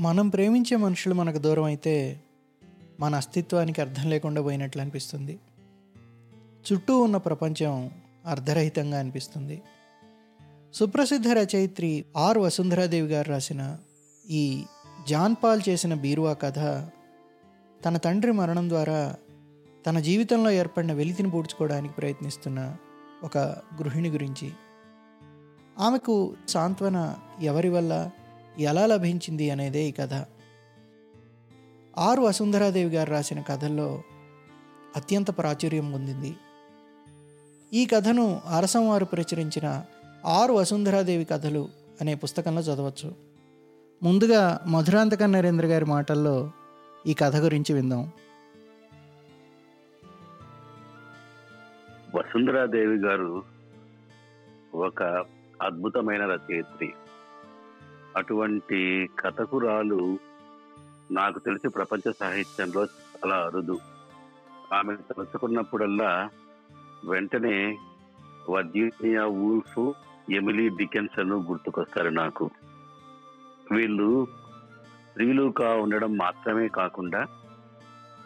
మనం ప్రేమించే మనుషులు మనకు దూరం అయితే మన అస్తిత్వానికి అర్థం లేకుండా పోయినట్లు అనిపిస్తుంది. చుట్టూ ఉన్న ప్రపంచం అర్ధరహితంగా అనిపిస్తుంది. సుప్రసిద్ధ రచయిత్రి ఆర్ వసుంధరాదేవి గారు రాసిన ఈ జాన్ పాల్ చేసిన బీరువా కథ తన తండ్రి మరణం ద్వారా తన జీవితంలో ఏర్పడిన వెలితిని పూడ్చుకోవడానికి ప్రయత్నిస్తున్న ఒక గృహిణి గురించి. ఆమెకు సాంత్వన ఎవరి వల్ల ఎలా లభించింది అనేదే ఈ కథ. ఆర్ వసుంధరాదేవి గారు రాసిన కథల్లో అత్యంత ప్రాచుర్యం పొందింది. ఈ కథను అరసం వారు ప్రచురించిన ఆరు వసుంధరాదేవి కథలు అనే పుస్తకంలో చదవచ్చు. ముందుగా మధురాంతక నరేంద్ర గారి మాటల్లో ఈ కథ గురించి విందాం. వసుంధరాదేవి గారు ఒక అద్భుతమైన రచయిత్రి. అటువంటి కథకురాలు నాకు తెలిసి ప్రపంచ సాహిత్యంలో చాలా అరుదు. ఆమె తలుచుకున్నప్పుడల్లా వెంటనే వర్జీనియా వూల్ఫ్ ఎమిలీ డికెన్సన్ గుర్తుకొస్తారు నాకు. వీళ్ళు స్త్రీలుగా ఉండడం మాత్రమే కాకుండా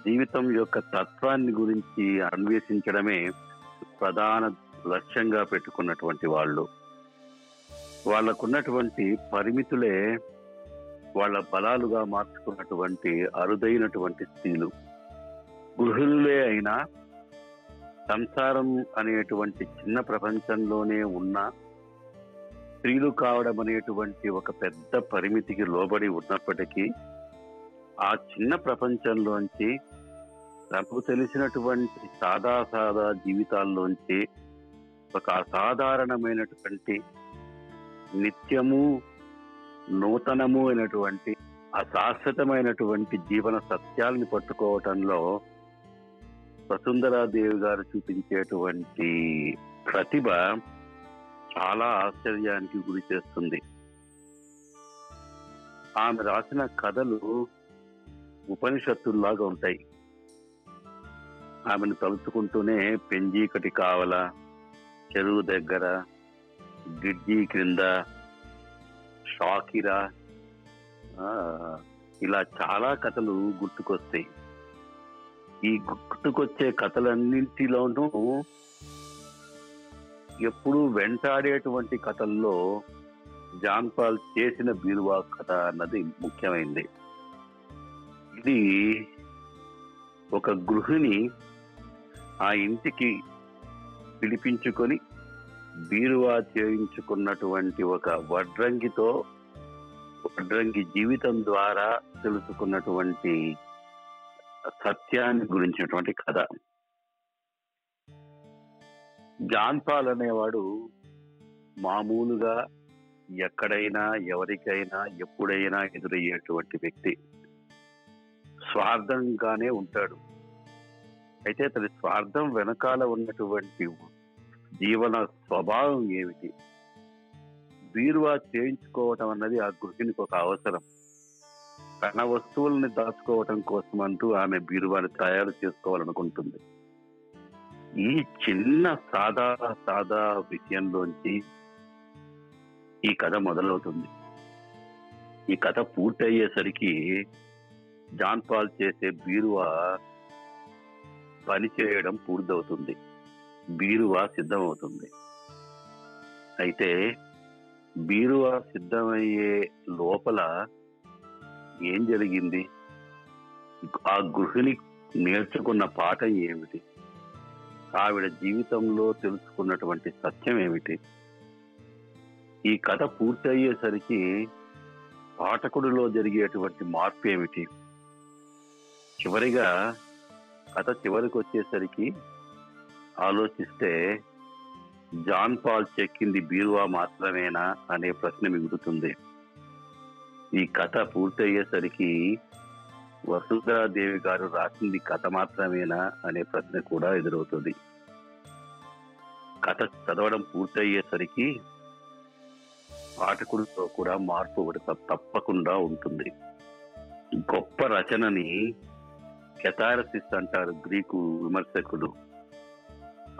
జీవితం యొక్క తత్వాన్ని గురించి అన్వేషించడమే ప్రధాన లక్ష్యంగా పెట్టుకున్నటువంటి వాళ్ళు. వాళ్ళకున్నటువంటి పరిమితులే వాళ్ళ బలాలుగా మార్చుకున్నటువంటి అరుదైనటువంటి స్త్రీలు. గృహిణులే అయినా సంసారం అనేటువంటి చిన్న ప్రపంచంలోనే ఉన్న స్త్రీలు కావడం అనేటువంటి ఒక పెద్ద పరిమితికి లోబడి ఉన్నప్పటికీ ఆ చిన్న ప్రపంచంలోంచి తనకు తెలిసినటువంటి సాదా సాదా జీవితాల్లోంచి ఒక అసాధారణమైనటువంటి నిత్యము నూతనము అయినటువంటి అశాశ్వతమైనటువంటి జీవన సత్యాల్ని పట్టుకోవటంలో వసుంధరాదేవి గారు చూపించేటువంటి ప్రతిభ చాలా ఆశ్చర్యానికి గురి చేస్తుంది. ఆమె రాసిన కథలు ఉపనిషత్తుల్లాగా ఉంటాయి. ఆమెను తలుచుకుంటూనే పెంజీకటి కావల చెరువు దగ్గర గిడ్డి క్రింద షాకిరా. ఇలా చాలా కథలు గుర్తుకొస్తాయి. ఈ గుర్తుకొచ్చే కథలన్నింటిలోనూ ఎప్పుడు వెంటాడేటువంటి కథల్లో జాన్ పాల్ చేసిన బీరువా కథ అన్నది ముఖ్యమైనది ఇది ఒక గృహిణి ఆ ఇంటికి పిలిపించుకొని బీరువా చేయించుకున్నటువంటి ఒక వడ్రంగితో వడ్రంగి జీవితం ద్వారా తెలుసుకున్నటువంటి సత్యాన్ని గురించినటువంటి కథ. జాన్ పాల్ అనేవాడు మామూలుగా ఎక్కడైనా ఎవరికైనా ఎప్పుడైనా ఎదురయ్యేటువంటి వ్యక్తి. స్వార్థంగానే ఉంటాడు. అయితే అతని స్వార్థం వెనకాల ఉన్నటువంటి జీవన స్వభావం ఏమిటి? బీరువా చేయించుకోవటం అన్నది ఆ గృహిణికి ఒక అవసరం. తన వస్తువుల్ని దాచుకోవటం కోసం అంటూ ఆమె బీరువాని తయారు చేసుకోవాలనుకుంటుంది. ఈ చిన్న సాదా సాదా విషయంలోంచి ఈ కథ మొదలవుతుంది. ఈ కథ పూర్తయ్యేసరికి జాన్ పాల్ చేసే బీరువా పని చేయడం పూర్తవుతుంది. బీరువా సిద్ధమవుతుంది. అయితే బీరువా సిద్ధమయ్యే లోపల ఏం జరిగింది? ఆ గృహిణి నేర్చుకున్న పాఠం ఏమిటి? ఆవిడ జీవితంలో తెలుసుకున్నటువంటి సత్యం ఏమిటి? ఈ కథ పూర్తయ్యేసరికి పాఠకుడిలో జరిగేటువంటి మార్పు ఏమిటి? చివరిగా కథ చివరికి వచ్చేసరికి ఆలోచిస్తే జాన్ పాల్ చెక్కింది బీరువా మాత్రమేనా అనే ప్రశ్న మిగులుతుంది. ఈ కథ పూర్తయ్యేసరికి వసుంధరాదేవి గారు రాసింది కథ మాత్రమేనా అనే ప్రశ్న కూడా ఎదురవుతుంది. కథ చదవడం పూర్తయ్యేసరికి పాఠకుడితో కూడా మార్పు ఒకటి తప్పకుండా ఉంటుంది. గొప్ప రచనని కెథారసిస్ అంటారు గ్రీకు విమర్శకుడు.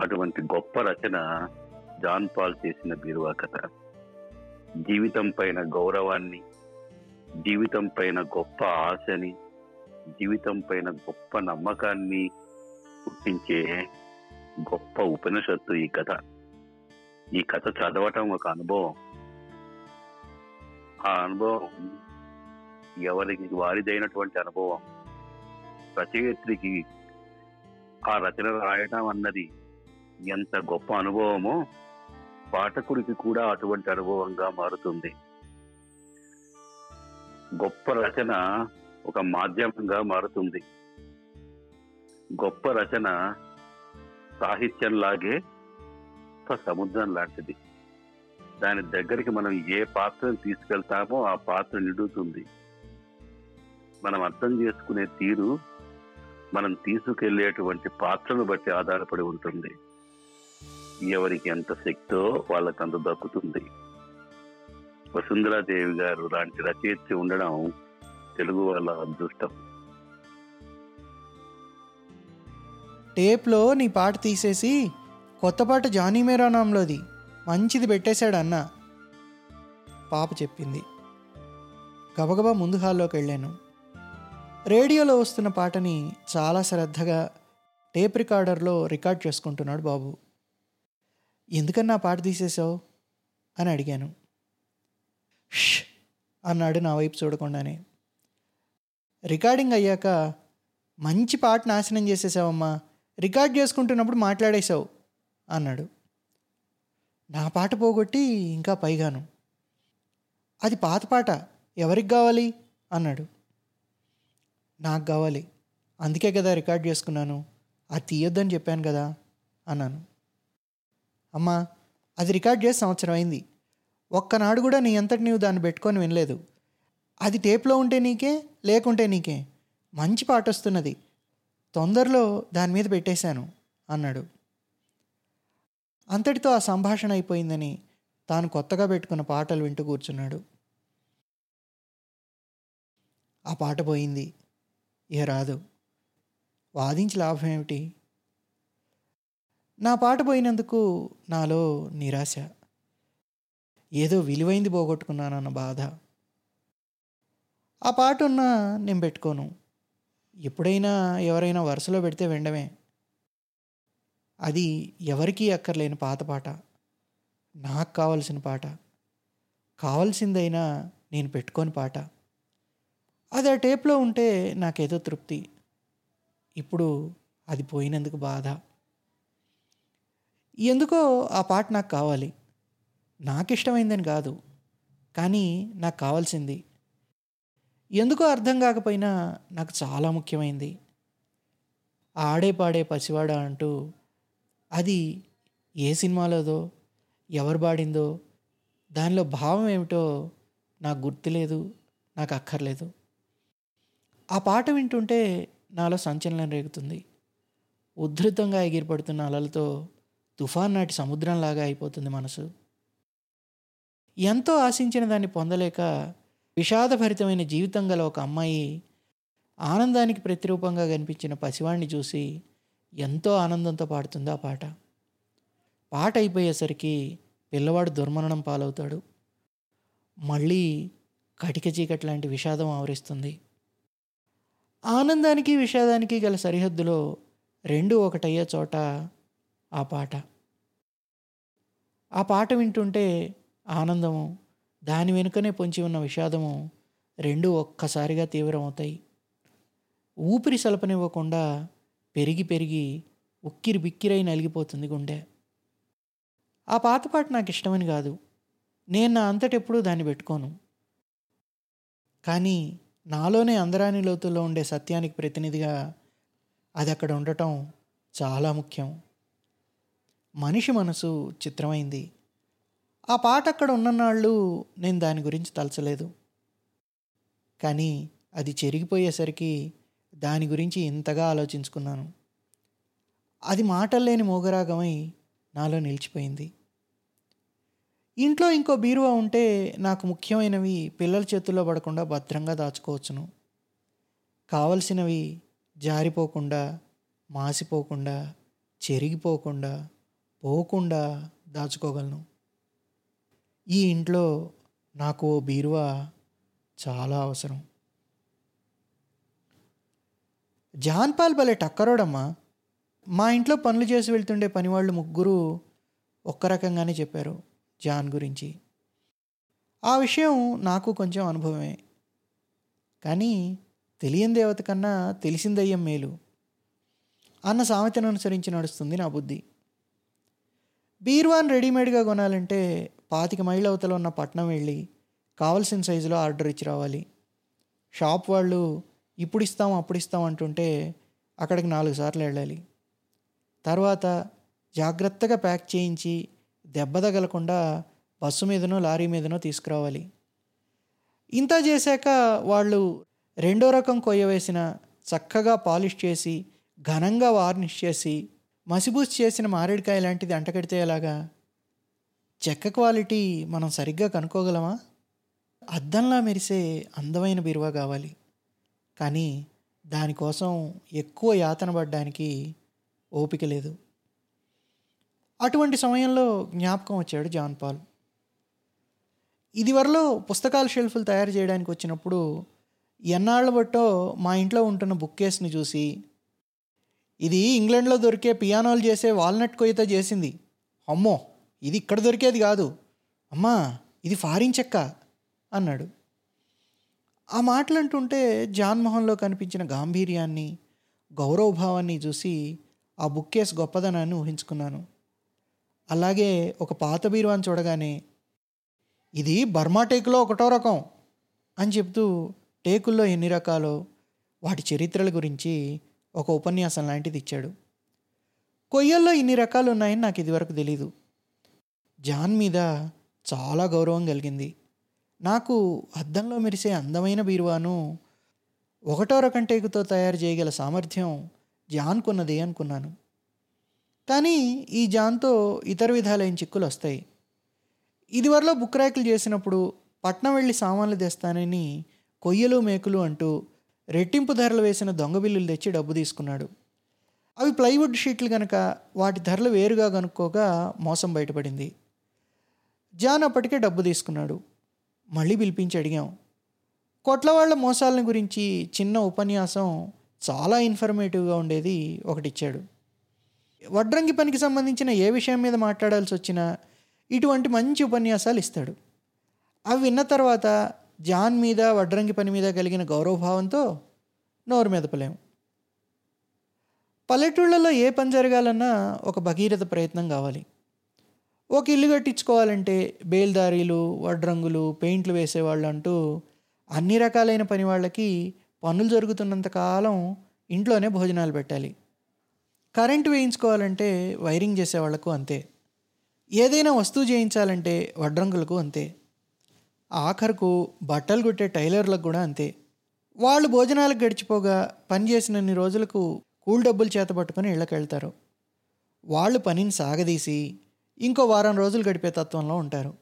అటువంటి గొప్ప రచన జాన్ పాల్ చేసిన బీరువా కథ. జీవితం పైన గౌరవాన్ని జీవితం పైన గొప్ప ఆశని జీవితం పైన గొప్ప నమ్మకాన్ని పుట్టించే గొప్ప ఉపనిషత్తు ఈ కథ. ఈ కథ చదవటం ఒక అనుభవం. ఆ అనుభవం ఎవరికి వారిదైనటువంటి అనుభవం? రచయిత్రికి ఆ రచన రాయటం అన్నది ఎంత గొప్ప అనుభవమో పాఠకుడికి కూడా అటువంటి అనుభవంగా మారుతుంది. గొప్ప రచన ఒక మాధ్యమంగా మారుతుంది. గొప్ప రచన సాహిత్యంలాగే ఒక సముద్రం లాంటిది. దాని దగ్గరికి మనం ఏ పాత్రను తీసుకెళ్తామో ఆ పాత్ర నిండుతుంది. మనం అర్థం చేసుకునే తీరు మనం తీసుకెళ్ళేటువంటి పాత్రను బట్టి ఆధారపడి ఉంటుంది. ఎవరికి ఎంత శక్తో వాళ్ళకి అంత దక్కుతుంది. వసుంధరాదేవి గారు లాంటి రచయిత్రి ఉండడం తెలుగు వాళ్ళ అదృష్టం. టేప్లో నీ పాట తీసేసి కొత్త పాట జానీ మేరా నామ్లోది మంచిది పెట్టేశాడు అన్న పాప చెప్పింది. గబగబా ముందు హాల్లోకి వెళ్ళాను. రేడియోలో వస్తున్న పాటని చాలా శ్రద్ధగా టేప్ రికార్డర్లో రికార్డ్ చేసుకుంటున్నాడు బాబు. ఎందుకన్నా పాట తీసేసావు? అని అడిగాను. ష్ అన్నాడు నా వైపు చూడకుండానే. రికార్డింగ్ అయ్యాక మంచి పాట నాశనం చేసేసావమ్మా. రికార్డ్ చేసుకుంటున్నప్పుడు మాట్లాడేశావు అన్నాడు. నా పాట పోగొట్టి ఇంకా పైగాను. అది పాత పాట. ఎవరికి కావాలి? అన్నాడు. నాకు కావాలి. అందుకే కదా రికార్డ్ చేసుకున్నాను. అది తీయొద్దని చెప్పాను కదా అన్నాను. అమ్మా అది రికార్డ్ చేసి సంవత్సరం అయింది. ఒక్కనాడు కూడా నీ అంతటి నీవు దాన్ని పెట్టుకొని వినలేదు. అది టేప్లో ఉంటే నీకే లేకుంటే నీకే. మంచి పాట వస్తున్నది. తొందరలో దాని మీద పెట్టేశాను అన్నాడు. అంతటితో ఆ సంభాషణ అయిపోయిందని తాను కొత్తగా పెట్టుకున్న పాటలు వింటూ కూర్చున్నాడు. ఆ పాట పోయింది. ఇక రాదు. వాదించి లాభం ఏమిటి? నా పాట పోయినందుకు నాలో నిరాశ. ఏదో విలువైంది పోగొట్టుకున్నానన్న బాధ. ఆ పాట ఉన్నా నేను పెట్టుకోను. ఎప్పుడైనా ఎవరైనా వరుసలో పెడితే వెండమే అది ఎవరికీ అక్కర్లేని పాత పాట. నాకు కావలసిన పాట. కావలసిందైనా నేను పెట్టుకోని పాట. అది ఆ టేప్లో ఉంటే నాకేదో తృప్తి. ఇప్పుడు అది పోయినందుకు బాధ. ఎందుకో ఆ పాట నాకు కావాలి. నాకు ఇష్టమైందని కాదు. కానీ నాకు కావాల్సింది. ఎందుకో అర్థం కాకపోయినా నాకు చాలా ముఖ్యమైంది. ఆడే పాడే పసివాడ అంటూ అది ఏ సినిమాలోదో ఎవరు పాడిందో దానిలో భావం ఏమిటో నాకు గుర్తులేదు నాకు అక్కర్లేదు. ఆ పాట వింటుంటే నాలో సంచలనం రేగుతుంది. ఉద్ధృతంగా ఎగిరిపడుతున్న అలలతో తుఫాన్ నాటి సముద్రంలాగా అయిపోతుంది మనసు. ఎంతో ఆశించిన దాన్ని పొందలేక విషాదభరితమైన జీవితం గల ఒక అమ్మాయి ఆనందానికి ప్రతిరూపంగా కనిపించిన పసివాణ్ణి చూసి ఎంతో ఆనందంతో పాడుతుంది ఆ పాట. పాట అయిపోయేసరికి పిల్లవాడు దుర్మరణం పాలవుతాడు. మళ్ళీ కటిక చీకటి లాంటి విషాదం ఆవరిస్తుంది. ఆనందానికి విషాదానికి గల సరిహద్దులో రెండు ఒకటయ్యే చోట ఆ పాట. ఆ పాట వింటుంటే ఆనందము దాని వెనుకనే పొంచి ఉన్న విషాదము రెండు ఒక్కసారిగా తీవ్రమవుతాయి. ఊపిరి సలపనివ్వకుండా పెరిగి పెరిగి ఉక్కిరి బిక్కిరై నలిగిపోతుంది గుండె. ఆ పాత పాట నాకు ఇష్టమని కాదు. నేను నా అంతటెప్పుడు దాన్ని పెట్టుకోను. కానీ నాలోనే అందరాని లోతుల్లో ఉండే సత్యానికి ప్రతినిధిగా అది అక్కడ ఉండటం చాలా ముఖ్యం. మనిషి మనసు చిత్రమైంది. ఆ పాట అక్కడ ఉన్ననాళ్ళు నేను దాని గురించి తలచలేదు. కానీ అది చెరిగిపోయేసరికి దాని గురించి ఇంతగా ఆలోచించుకున్నాను. అది మాటల్లేని మోగరాగమై నాలో నిలిచిపోయింది. ఇంట్లో ఇంకో బీరువా ఉంటే నాకు ముఖ్యమైనవి పిల్లల చేతుల్లో పడకుండా భద్రంగా దాచుకోవచ్చును. కావలసినవి జారిపోకుండా మాసిపోకుండా చెరిగిపోకుండా పోకుండా దాచుకోగలను. ఈ ఇంట్లో నాకు ఓ బీరువా చాలా అవసరం. జాన్ పాల్ భలే టక్కరోడమ్మా. మా ఇంట్లో పనులు చేసి వెళ్తుండే పనివాళ్ళు ముగ్గురు ఒక్క రకంగానే చెప్పారు జాన్ గురించి. ఆ విషయం నాకు కొంచెం అనుభవమే. కానీ తెలియని దేవత కన్నా తెలిసిందయ్యం మేలు. అన్న సామెతను అనుసరించి నడుస్తుంది నా బుద్ధి. బీర్వాన్ రెడీమేడ్గా కొనాలంటే పాతిక మైళ్ళ అవతల ఉన్న పట్నం వెళ్ళి కావలసిన సైజులో ఆర్డర్ ఇచ్చి రావాలి. షాప్ వాళ్ళు ఇప్పుడు ఇస్తాం అప్పుడు ఇస్తాం అంటుంటే అక్కడికి నాలుగు సార్లు వెళ్ళాలి. తర్వాత జాగ్రత్తగా ప్యాక్ చేయించి దెబ్బ తగలకుండా బస్సు మీదనో లారీ మీదనో తీసుకురావాలి. ఇంత చేశాక వాళ్ళు రెండో రకం కొయ్య వేసిన చక్కగా పాలిష్ చేసి ఘనంగా వార్నిష్ చేసి మసిబూస్ చేసిన మారేడుకాయ లాంటిది అంటకడితే ఎలాగా? చెక్క క్వాలిటీ మనం సరిగ్గా కనుక్కోగలమా? అద్దంలా మెరిసే అందమైన బిరువా కావాలి. కానీ దానికోసం ఎక్కువ యాతన పడ్డానికి ఓపిక లేదు. అటువంటి సమయంలో జ్ఞాపకం వచ్చాడు జాన్ పాల్. ఇదివరలో పుస్తకాల షెల్ఫ్లు తయారు చేయడానికి వచ్చినప్పుడు ఎన్నాళ్ళ బట్టో మా ఇంట్లో ఉంటున్న బుక్ కేస్ని చూసి ఇది ఇంగ్లాండ్లో దొరికే పియానోలు చేసే వాల్నట్ కొయ్యతో చేసింది. అమ్మో ఇది ఇక్కడ దొరికేది కాదు. అమ్మా ఇది ఫారిన్ చెక్క అన్నాడు. ఆ మాటలు అంటుంటే జాన్ మొహంలో కనిపించిన గాంభీర్యాన్ని గౌరవభావాన్ని చూసి ఆ బుక్ కేస్ గొప్పదనాన్ని ఊహించుకున్నాను. అలాగే ఒక పాత బీరువాన్ని చూడగానే ఇది బర్మా టేకులో ఒకటో రకం అని చెప్తూ టేకుల్లో ఎన్ని రకాలో వాటి చరిత్రల గురించి ఒక ఉపన్యాసం లాంటిది ఇచ్చాడు. కొయ్యల్లో ఇన్ని రకాలు ఉన్నాయని నాకు ఇదివరకు తెలీదు. జాన్ మీద చాలా గౌరవం కలిగింది. నాకు అద్దంలో మెరిసే అందమైన బీరువాను ఒకటో రకంటేకుతో తయారు చేయగల సామర్థ్యం జాన్కున్నది అనుకున్నాను. కానీ ఈ జాన్తో ఇతర విధాలైన చిక్కులు వస్తాయి. ఇదివరలో బుక్ ర్యాకులు చేసినప్పుడు పట్నం వెళ్ళి సామాన్లు తెస్తానని కొయ్యలు మేకులు అంటూ రెట్టింపు ధరలు వేసిన దొంగ బిల్లులు తెచ్చి డబ్బు తీసుకున్నాడు. అవి ప్లైవుడ్ షీట్లు కనుక వాటి ధరలు వేరుగా కనుక్కోగా మోసం బయటపడింది. జాన్ అప్పటికే డబ్బు తీసుకున్నాడు. మళ్ళీ పిలిపించి అడిగాం. కొట్లవాళ్ళ మోసాలని గురించి చిన్న ఉపన్యాసం చాలా ఇన్ఫర్మేటివ్గా ఉండేది ఒకటిచ్చాడు. వడ్రంగి పనికి సంబంధించిన ఏ విషయం మీద మాట్లాడాల్సి వచ్చినా ఇటువంటి మంచి ఉపన్యాసాలు ఇస్తాడు. అవి విన్న తర్వాత జాన్ మీద వడ్రంగి పని మీద కలిగిన గౌరవభావంతో నోరు మెదపలేము. పల్లెటూళ్ళలో ఏ పని జరగాలన్నా ఒక భగీరథ ప్రయత్నం కావాలి. ఒక ఇల్లు కట్టించుకోవాలంటే బేల్దారీలు వడ్రంగులు పెయింట్లు వేసేవాళ్ళు అంటూ అన్ని రకాలైన పని వాళ్ళకి పనులు జరుగుతున్నంత కాలం ఇంట్లోనే భోజనాలు పెట్టాలి. కరెంటు వేయించుకోవాలంటే వైరింగ్ చేసేవాళ్ళకు అంతే. ఏదైనా వస్తువు చేయించాలంటే వడ్రంగులకు అంతే. ఆఖరుకు బట్టలు కుట్టే టైలర్లకు కూడా అంతే. వాళ్ళు భోజనాలకు గడిచిపోగా పనిచేసినన్ని రోజులకు కూల్ డబ్బులు చేత పట్టుకొని వాళ్ళు పనిని సాగదీసి ఇంకో వారం రోజులు గడిపే తత్వంలో ఉంటారు.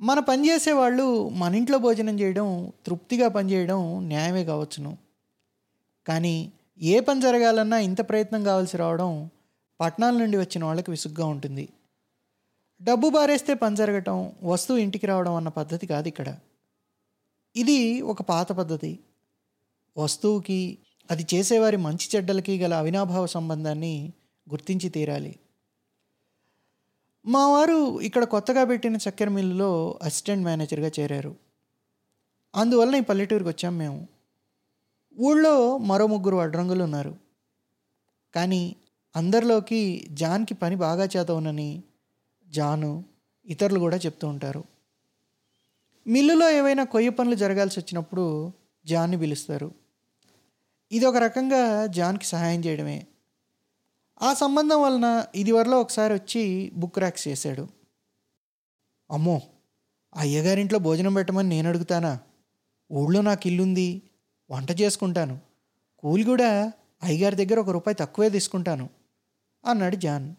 మన పని చేసేవాళ్ళు మన ఇంట్లో భోజనం చేయడం తృప్తిగా పనిచేయడం న్యాయమే కావచ్చును. కానీ ఏ పని జరగాలన్నా ఇంత ప్రయత్నం కావాల్సి రావడం పట్టణాల నుండి వచ్చిన వాళ్ళకి విసుగ్గా ఉంటుంది. డబ్బు బారేస్తే పని జరగటం వస్తువు ఇంటికి రావడం అన్న పద్ధతి కాదు ఇక్కడ. ఇది ఒక పాత పద్ధతి. వస్తువుకి అది చేసేవారి మంచి చెడ్డలకి గల అవినాభావ సంబంధాన్ని గుర్తించి తీరాలి. మా వారు ఇక్కడ కొత్తగా పెట్టిన చక్కెర మిల్లులో అసిస్టెంట్ మేనేజర్గా చేరారు. అందువల్ల ఈ పల్లెటూరుకి వచ్చాం మేము. ఊళ్ళో మరో ముగ్గురు అడ్రంగులు ఉన్నారు. కానీ అందరిలోకి జాన్కి పని బాగా చేత ఉన్నని జాను ఇతరులు కూడా చెప్తూ ఉంటారు. మిల్లులో ఏవైనా కొయ్య పనులు జరగాల్సి వచ్చినప్పుడు జాన్ని పిలుస్తారు. ఇది ఒక రకంగా జాన్కి సహాయం చేయడమే. ఆ సంబంధం వలన ఇదివరలో ఒకసారి వచ్చి బుక్ ర్యాక్స్ చేశాడు. అమ్మో అయ్యగారింట్లో భోజనం పెట్టమని నేను అడుగుతానా? ఊళ్ళో నాకు ఇల్లుంది వంట చేసుకుంటాను. కూలి కూడా అయ్యగారి దగ్గర ఒక రూపాయి తక్కువే తీసుకుంటాను అన్నాడు జాన్.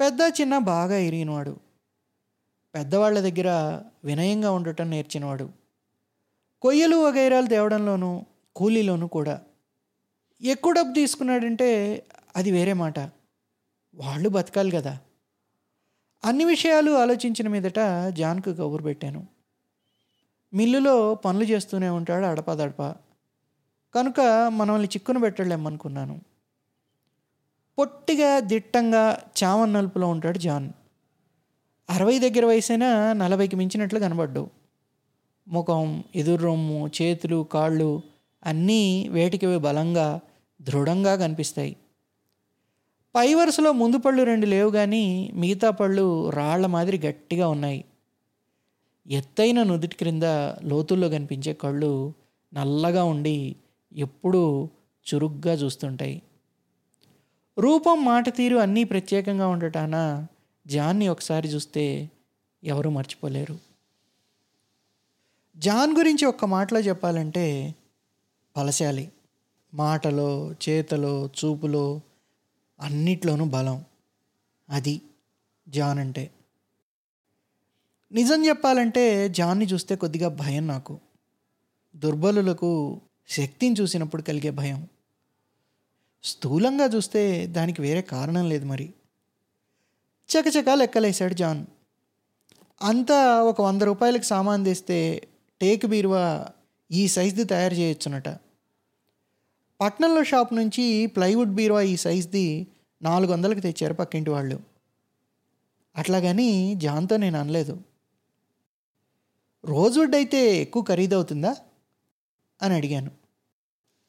పెద్ద చిన్న బాగా ఎరిగినవాడు. పెద్దవాళ్ళ దగ్గర వినయంగా ఉండటం నేర్చినవాడు. కొయ్యలు వగైరాలు తేవడంలోనూ కూలీలోనూ కూడా. ఎక్కువ డబ్బు తీసుకున్నాడంటే అది వేరే మాట. వాళ్ళు బతకాలి కదా. అన్ని విషయాలు ఆలోచించిన మీదట జాన్కు కబురు పెట్టాను. మిల్లులో పనులు చేస్తూనే ఉంటాడు అడపదడప కనుక మనల్ని చిక్కున పెట్టలేమనుకున్నాను. పొట్టిగా దిట్టంగా చావన్ నలుపులో ఉంటాడు జాన్. అరవై దగ్గర వయసైనా నలభైకి మించినట్లు కనబడ్డు. ముఖం ఎదురు రొమ్ము చేతులు కాళ్ళు అన్నీ వేటికి బలంగా దృఢంగా కనిపిస్తాయి. పై వరుసలో ముందు పళ్ళు రెండు లేవు కానీ మిగతా పళ్ళు రాళ్ళ మాదిరి గట్టిగా ఉన్నాయి. ఎత్తైన నుదుటి క్రింద లోతుల్లో కనిపించే కళ్ళు నల్లగా ఉండి ఎప్పుడూ చురుగ్గా చూస్తుంటాయి. రూపం మాట తీరు అన్నీ ప్రత్యేకంగా ఉండటాన జాన్ని ఒకసారి చూస్తే ఎవరు మర్చిపోలేరు. జాన్ గురించి ఒక్క మాటలో చెప్పాలంటే బలశాలి. మాటలో చేతలో చూపులో అన్నిట్లోనూ బలం. అది జాన్ అంటే. నిజం చెప్పాలంటే జాన్ని చూస్తే కొద్దిగా భయం నాకు. దుర్బలులకు శక్తిని చూసినప్పుడు కలిగే భయం. స్థూలంగా చూస్తే దానికి వేరే కారణం లేదు మరి. చకచకా లెక్కలేశాడు జాన్. అంతా ఒక వంద రూపాయలకి సామాన్ తెస్తే టేక్ బీరువా ఈ సైజ్ది తయారు చేయొచ్చునట. పట్నంలో షాప్ నుంచి ప్లైవుడ్ బీరువా ఈ సైజ్ది నాలుగు వందలకు తెచ్చారు పక్కింటి వాళ్ళు. అట్లాగని జాన్తో నేను అనలేదు. రోజ్వుడ్ అయితే ఎక్కువ ఖరీదవుతుందా? అని అడిగాను.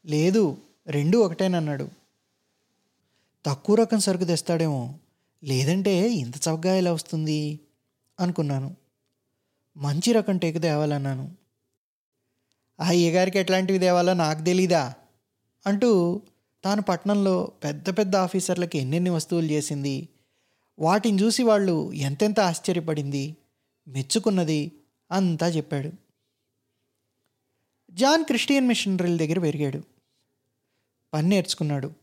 లేదు రెండు ఒకటేనన్నాడు. తక్కువ రకం సరుకు తెస్తాడేమో. లేదంటే ఇంత చౌకగా ఎలా వస్తుంది? అనుకున్నాను. మంచి రకం టేకు తేవాలన్నాను. ఆ అయ్యగారికి ఎట్లాంటివి తేవాలో నాకు తెలీదా? అంటూ తాను పట్టణంలో పెద్ద పెద్ద ఆఫీసర్లకి ఎన్నెన్ని వస్తువులు చేసింది? వాటిని చూసి వాళ్ళు ఎంతెంత ఆశ్చర్యపడింది? మెచ్చుకున్నది అంతా చెప్పాడు. జాన్ క్రిస్టియన్ మిషనరీల దగ్గర పెరిగాడు. పని నేర్చుకున్నాడు.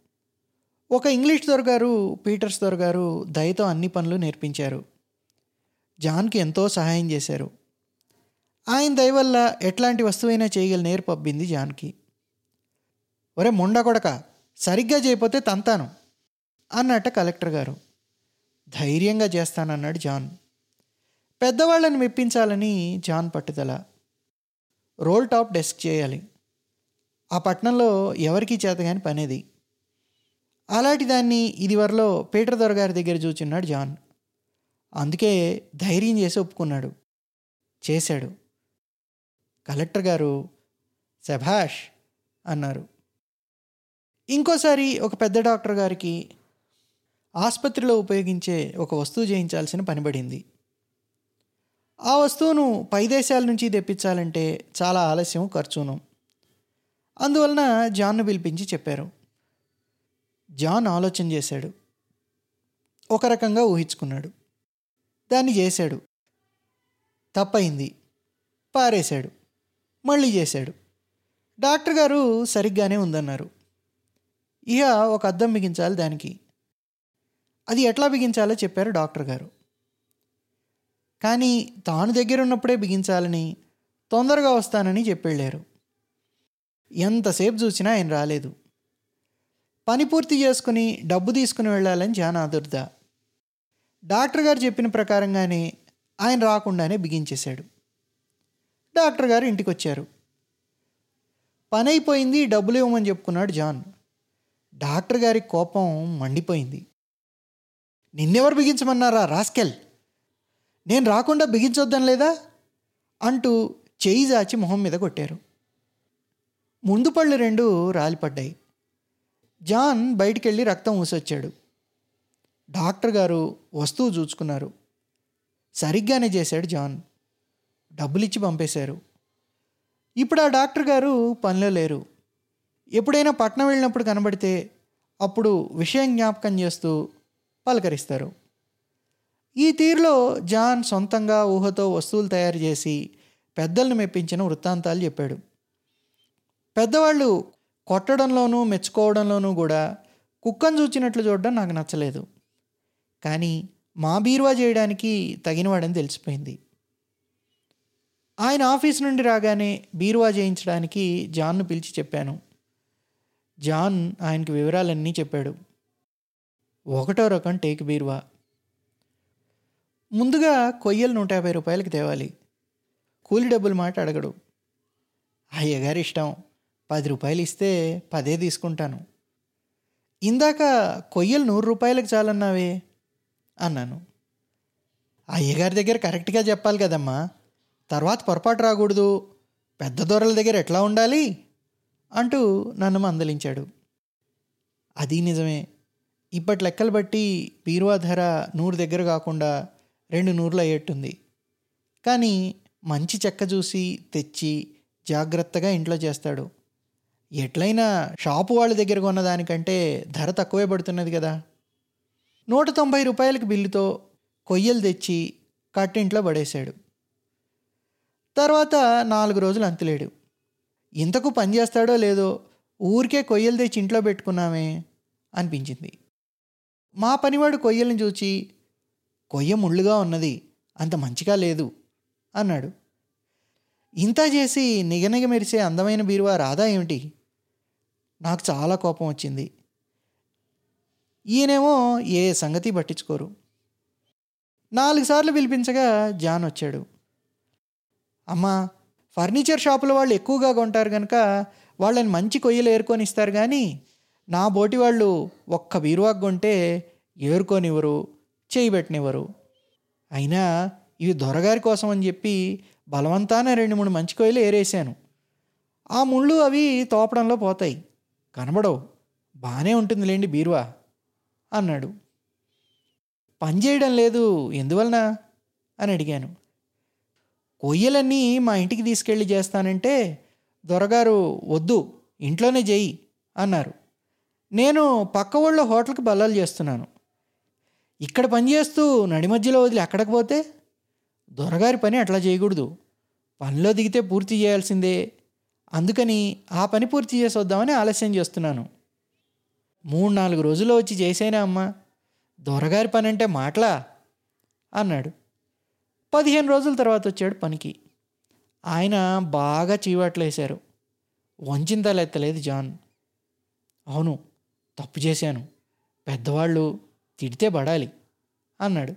ఒక ఇంగ్లీష్ దొరగారు పీటర్స్ దొరగారు దయతో అన్ని పనులు నేర్పించారు. జాన్కి ఎంతో సహాయం చేశారు. ఆయన దయ వల్ల ఎట్లాంటి వస్తువైనా చేయగల నేర్పబ్బింది జాన్కి. ఒరే మొండ కొడక సరిగ్గా చేయకపోతే తంతాను అన్నట్ట కలెక్టర్ గారు. ధైర్యంగా చేస్తానన్నాడు జాన్. పెద్దవాళ్ళని మెప్పించాలని జాన్ పట్టుదల. రోల్ టాప్ డెస్క్ చేయాలి. ఆ పట్టణంలో ఎవరికీ చేతగాని పనేది. అలాంటి దాన్ని ఇదివరలో పీటర్ దొరగారి దగ్గర చూచున్నాడు జాన్. అందుకే ధైర్యం చేసి ఒప్పుకున్నాడు. చేశాడు. కలెక్టర్ గారు శభాష్ అన్నారు. ఇంకోసారి ఒక పెద్ద డాక్టర్ గారికి ఆసుపత్రిలో ఉపయోగించే ఒక వస్తువు చేయించాల్సిన పనిపడింది ఆ వస్తువును పై దేశాల నుంచి తెప్పించాలంటే చాలా ఆలస్యం ఖర్చును. అందువలన జాన్ను పిలిపించి చెప్పారు. జాన్ ఆలోచన చేశాడు. ఒక రకంగా ఊహించుకున్నాడు. దాన్ని చేశాడు. తప్పయింది. పారేశాడు. మళ్ళీ చేశాడు. డాక్టర్ గారు సరిగ్గానే ఉందన్నారు. ఇక ఒక అద్దం బిగించాలి దానికి. అది ఎట్లా బిగించాలో చెప్పారు డాక్టర్ గారు. కానీ తాను దగ్గర ఉన్నప్పుడే బిగించాలని తొందరగా వస్తానని చెప్పెళ్ళారు. ఎంతసేపు చూసినా ఆయన రాలేదు. పని పూర్తి చేసుకుని డబ్బు తీసుకుని వెళ్ళాలని జాన్ ఆదుర్ద. డాక్టర్ గారు చెప్పిన ప్రకారంగానే ఆయన రాకుండానే బిగించేశాడు. డాక్టర్ గారు ఇంటికి వచ్చారు పని అయిపోయింది డబ్బులు ఇవ్వమని చెప్పుకున్నాడు జాన్. డాక్టర్ గారి కోపం మండిపోయింది. నిన్నెవరు బిగించమన్నారా రాస్కెల్? నేను రాకుండా బిగించొద్దని లేదా? అంటూ చేయి జాచి మొహం మీద కొట్టారు. ముందు పళ్ళు రెండు రాలిపడ్డాయి. జాన్ బయటికి వెళ్ళి రక్తం ఊసొచ్చాడు. డాక్టర్ గారు వస్తువు చూచుకున్నారు. సరిగ్గానే చేశాడు జాన్. డబ్బులిచ్చి పంపేశారు. ఇప్పుడు ఆ డాక్టర్ గారు పనిలో లేరు. ఎప్పుడైనా పట్నం వెళ్ళినప్పుడు కనబడితే అప్పుడు విషయం జ్ఞాపకం చేస్తూ పలకరిస్తారు. ఈ తీరులో జాన్ సొంతంగా ఊహతో వస్తువులు తయారు చేసి పెద్దలను మెప్పించిన వృత్తాంతాలు చెప్పాడు. పెద్దవాళ్ళు కొట్టడంలోనూ మెచ్చుకోవడంలోనూ కూడా కుక్కను చూచినట్లు చూడడం నాకు నచ్చలేదు. కానీ మా బీరువా చేయడానికి తగినవాడని తెలిసిపోయింది. ఆయన ఆఫీస్ నుండి రాగానే బీరువా చేయించడానికి జాన్ను పిలిచి చెప్పాను. జాన్ ఆయనకి వివరాలన్నీ చెప్పాడు. ఒకటో రకం టేక్ బీరువా. ముందుగా కొయ్యలు నూట యాభై రూపాయలకి తేవాలి. కూలి డబ్బులు మాట అడగడు. అయ్యగారి ఇష్టం. పది రూపాయలు ఇస్తే పదే తీసుకుంటాను. ఇందాక కొయ్యలు నూరు రూపాయలకు చాలన్నావే? అన్నాను. అయ్యగారి దగ్గర కరెక్ట్గా చెప్పాలి కదమ్మా. తర్వాత పొరపాటు రాకూడదు. పెద్ద దొరల దగ్గర ఎట్లా ఉండాలి? అంటూ నన్ను మందలించాడు. అది నిజమే. ఇప్పటి లెక్కలు బట్టి బీరువా ధర నూరు దగ్గర కాకుండా రెండు నూరులు అయ్యేట్టుంది. కానీ మంచి చెక్క చూసి తెచ్చి జాగ్రత్తగా ఇంట్లో చేస్తాడు. ఎట్లయినా షాపు వాళ్ళ దగ్గర కొన్న దానికంటే ధర తక్కువే పడుతున్నది కదా. నూట తొంభై రూపాయలకి బిల్లుతో కొయ్యలు తెచ్చి కట్టింట్లో పడేశాడు. తర్వాత నాలుగు రోజులు అంతులేడు. ఇంతకు పని చేస్తాడో లేదో ఊరికే కొయ్యలు తెచ్చి ఇంట్లో పెట్టుకున్నామే అనిపించింది. మా పనివాడు కొయ్యలను చూచి కొయ్య ముళ్ళుగా ఉన్నది అంత మంచిగా లేదు అన్నాడు. ఇంత చేసి నిగనిగ మెరిసే అందమైన బీరువా రాదా ఏమిటి? నాకు చాలా కోపం వచ్చింది. ఈయనేమో ఏ సంగతి పట్టించుకోరు. నాలుగు సార్లు పిలిపించగా జాన్ వచ్చాడు. అమ్మా ఫర్నిచర్ షాపుల వాళ్ళు ఎక్కువగా కొంటారు కనుక వాళ్ళని మంచి కొయ్యలు ఏరుకొని ఇస్తారు కానీ నా బోటి వాళ్ళు ఒక్క బీరువాకు కొంటే ఏరుకోనివ్వరు చేయి పెట్టనివ్వరు. అయినా ఇవి దొరగారి కోసం అని చెప్పి బలవంతాన రెండు మూడు మంచి కొయ్యలు ఏరేశాను. ఆ ముళ్ళు అవి తోపడంలో పోతాయి. కనబడవు. బాగానే ఉంటుందిలేండి బీరువా అన్నాడు. పని చేయడం లేదు ఎందువలన? అని అడిగాను. కొయ్యలన్నీ మా ఇంటికి తీసుకెళ్ళి చేస్తానంటే దొరగారు వద్దు ఇంట్లోనే చేయి అన్నారు. నేను పక్క ఊళ్ళో హోటల్కి బల్లాలు చేస్తున్నాను. ఇక్కడ పని చేస్తూ నడి మధ్యలో వదిలి అక్కడికి పోతే దొరగారి పని అట్లా చేయకూడదు. పనిలో దిగితే పూర్తి చేయాల్సిందే అందుకని ఆ పని పూర్తి చేసి వద్దామని ఆలస్యం చేస్తున్నాను. మూడు నాలుగు రోజుల్లో వచ్చి చేసేనా అమ్మా? దొరగారి పని అంటే మాటలా? అన్నాడు. పదిహేను రోజుల తర్వాత వచ్చాడు పనికి. ఆయన బాగా చీవాట్లేశారు. వంచిన తల ఎత్తలేదు జాన్. అవును తప్పు చేశాను. పెద్దవాళ్ళు తిడితే పడాలి అన్నాడు.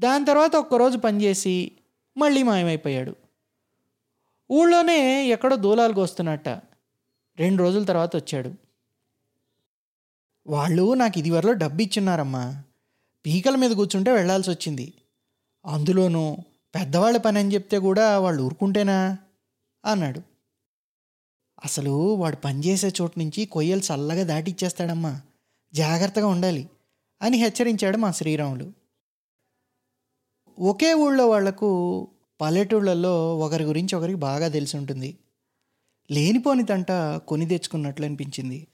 దాని తర్వాత ఒక్కరోజు పనిచేసి మళ్ళీ మాయమైపోయాడు. ఊళ్ళోనే ఎక్కడో దూలాలకు వస్తున్నట్ట రెండు రోజుల తర్వాత వచ్చాడు. వాళ్ళు నాకు ఇదివరలో డబ్బు ఇచ్చున్నారమ్మా పీకల మీద కూర్చుంటే వెళ్ళాల్సి వచ్చింది. అందులోనూ పెద్దవాళ్ళ పని అని చెప్తే కూడా వాళ్ళు ఊరుకుంటేనా? అన్నాడు. అసలు వాడు పనిచేసే చోటు నుంచి కొయ్యలు చల్లగా దాటిచ్చేస్తాడమ్మా. జాగ్రత్తగా ఉండాలి అని హెచ్చరించాడు మా శ్రీరాములు. ఒకే ఊళ్ళో వాళ్ళకు పల్లెటూళ్ళల్లో ఒకరి గురించి ఒకరికి బాగా తెలిసి ఉంటుంది. లేనిపోని తంట కొని తెచ్చుకున్నట్లు అనిపించింది.